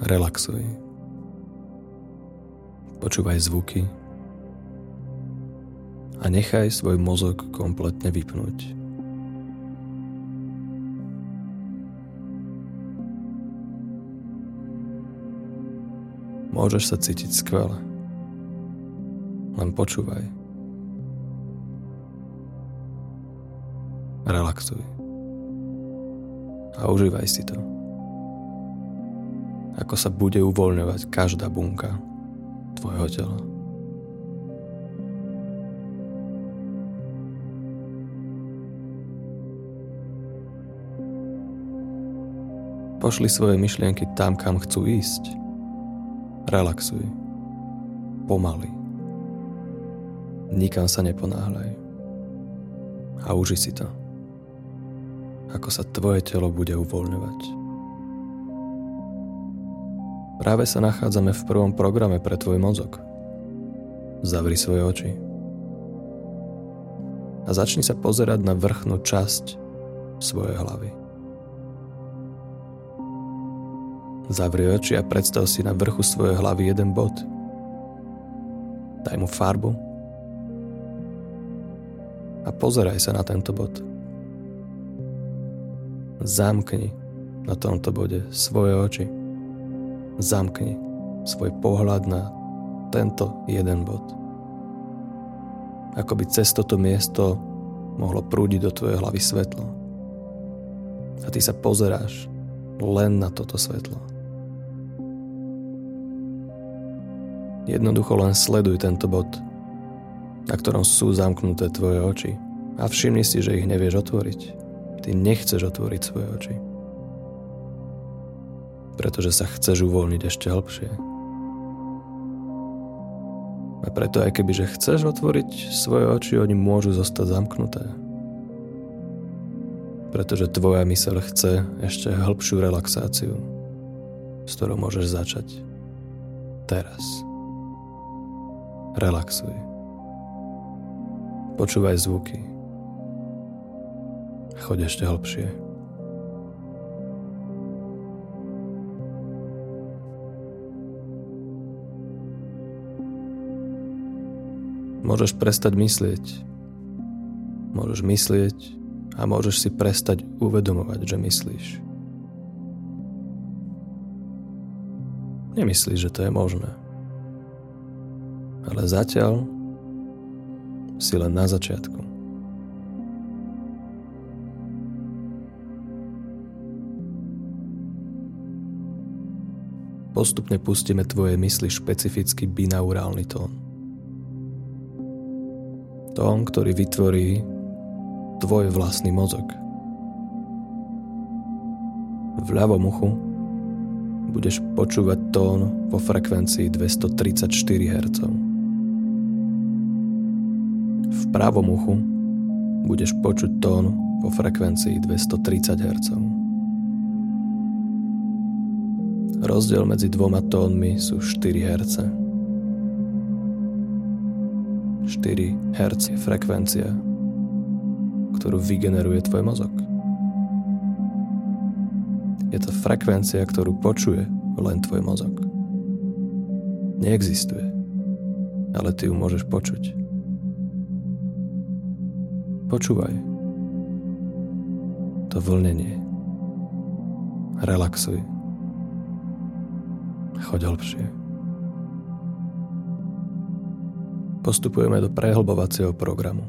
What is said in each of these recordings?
Relaxuj. Počúvaj zvuky a nechaj svoj mozog kompletne vypnúť. Môžeš sa cítiť skvele. Len počúvaj. Relaxuj. A užívaj si to. Ako sa bude uvoľňovať každá bunka tvojho tela. Pošli svoje myšlienky tam, kam chcú ísť. Relaxuj. Pomaly. Nikam sa neponáhľaj. A uži si to. Ako sa tvoje telo bude uvoľňovať. Práve sa nachádzame v prvom programe pre tvoj mozog. Zavri svoje oči. A začni sa pozerať na vrchnú časť svojej hlavy. Zavri oči a predstav si na vrchu svojej hlavy jeden bod. Daj mu farbu a pozeraj sa na tento bod. Zamkni na tomto bode svoje oči. Zamkni svoj pohľad na tento jeden bod. Ako by cez toto miesto mohlo prúdiť do tvojej hlavy svetlo. A ty sa pozeráš len na toto svetlo. Jednoducho len sleduj tento bod, na ktorom sú zamknuté tvoje oči a všimni si, že ich nevieš otvoriť. Ty nechceš otvoriť svoje oči. Pretože sa chceš uvoľniť ešte hlbšie. A preto aj keby, že chceš otvoriť svoje oči, oni môžu zostať zamknuté. Pretože tvoja myseľ chce ešte hĺbšiu relaxáciu, s ktorou môžeš začať teraz. Relaxuj. Počúvaj zvuky. Choď ešte hlbšie. Môžeš prestať myslieť. Môžeš myslieť a môžeš si prestať uvedomovať, že myslíš. Nemyslíš, že to je možné. Ale zatiaľ si len na začiatku. Postupne pustíme tvoje mysli špecifický binaurálny tón. Tón, ktorý vytvorí tvoj vlastný mozog. V ľavom uchu budeš počúvať tón vo frekvencii 234 Hz pravom uchu budeš počuť tón vo frekvencii 230 Hz. Rozdiel medzi dvoma tónmi sú 4 Hz. 4 Hz frekvencia, ktorú vygeneruje tvoj mozog. Je to frekvencia, ktorú počuje len tvoj mozog. Neexistuje, ale ty ju môžeš počuť. Počúvaj. To vlnenie. Relaxuj. Choď hlbšie. Postupujeme do prehlbovacieho programu,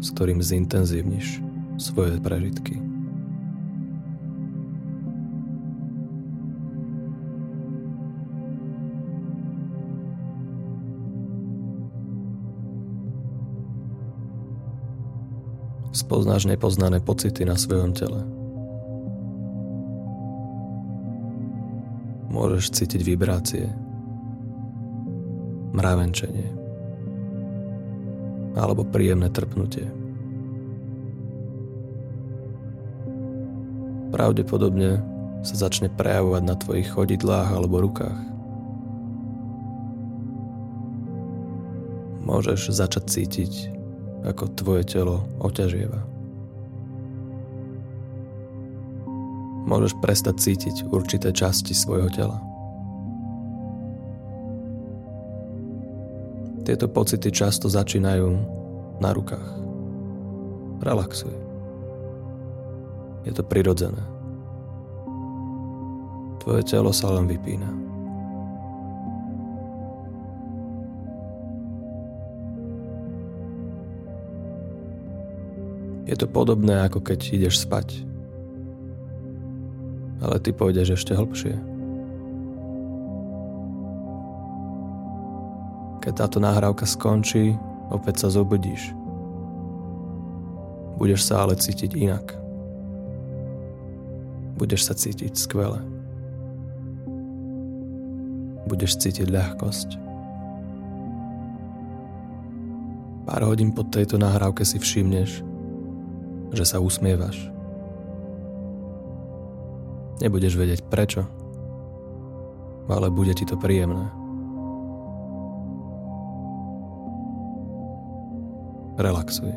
s ktorým zintenzívniš svoje prežitky. spoznáš nepoznané pocity na svojom tele. Môžeš cítiť vibrácie, mravenčenie alebo príjemné trpnutie. Pravdepodobne sa začne prejavovať na tvojich chodidlách alebo rukách. Môžeš začať cítiť ako tvoje telo oťažieva. môžeš prestať cítiť určité časti svojho tela. Tieto pocity často začínajú na rukách. Relaxuj. Je to prirodzené. Tvoje telo sa len vypína. Je to podobné, ako keď ideš spať. Ale ty pôjdeš ešte hlbšie. Keď táto nahrávka skončí, opäť sa zobudíš. Budeš sa ale cítiť inak. Budeš sa cítiť skvele. Budeš cítiť ľahkosť. Pár hodín po tejto nahrávke si všimneš, že sa usmievaš. Nebudeš vedieť prečo, ale bude ti to príjemné. Relaxuj.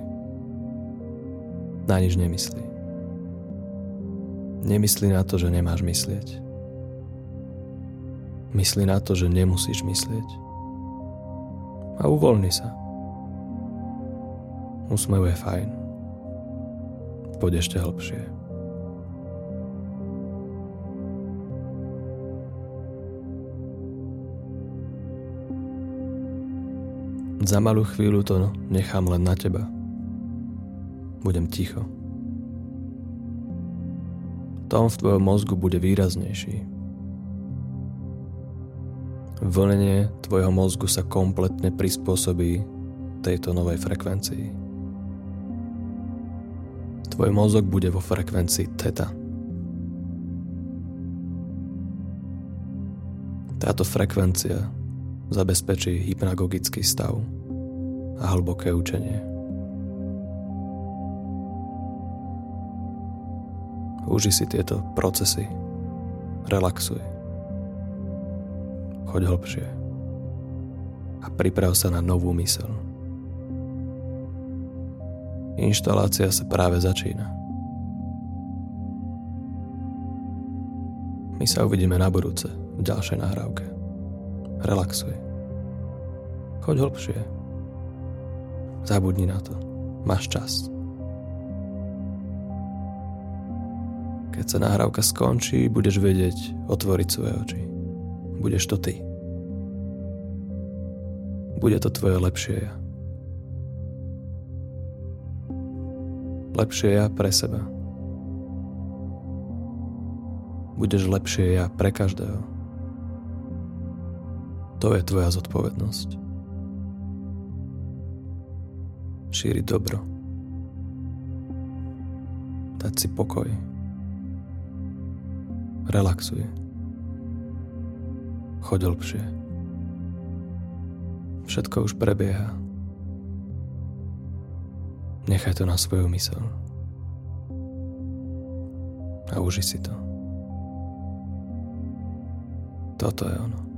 Na nič nemyslí. Nemyslí na to, že nemáš myslieť. Myslí na to, že nemusíš myslieť. A uvoľni sa. Úsmev je fajn poď ešte hlbšie. Za malú chvíľu to nechám len na teba. Budem ticho. Tón v tvojom mozgu bude výraznejší. Vlnenie tvojho mozgu sa kompletne prispôsobí tejto novej frekvencii. Tvoj mozog bude vo frekvencii teta. Táto frekvencia zabezpečí hypnagogický stav a hlboké učenie. Uži si tieto procesy. Relaxuj. Choď hlbšie. A priprav sa na novú myseľ. Inštalácia sa práve začína. My sa uvidíme na budúce v ďalšej nahrávke. Relaxuj. Choď hlbšie. Zabudni na to. Máš čas. Keď sa nahrávka skončí, budeš vedieť otvoriť svoje oči. Budeš to ty. Bude to tvoje lepšie ja. lepšie ja pre seba. Budeš lepšie ja pre každého. To je tvoja zodpovednosť. Šíriť dobro. Dať si pokoj. Relaxuj. Choď lepšie. Všetko už prebieha. Nechaj to na svoju mysel. A uži si to. Toto je ono.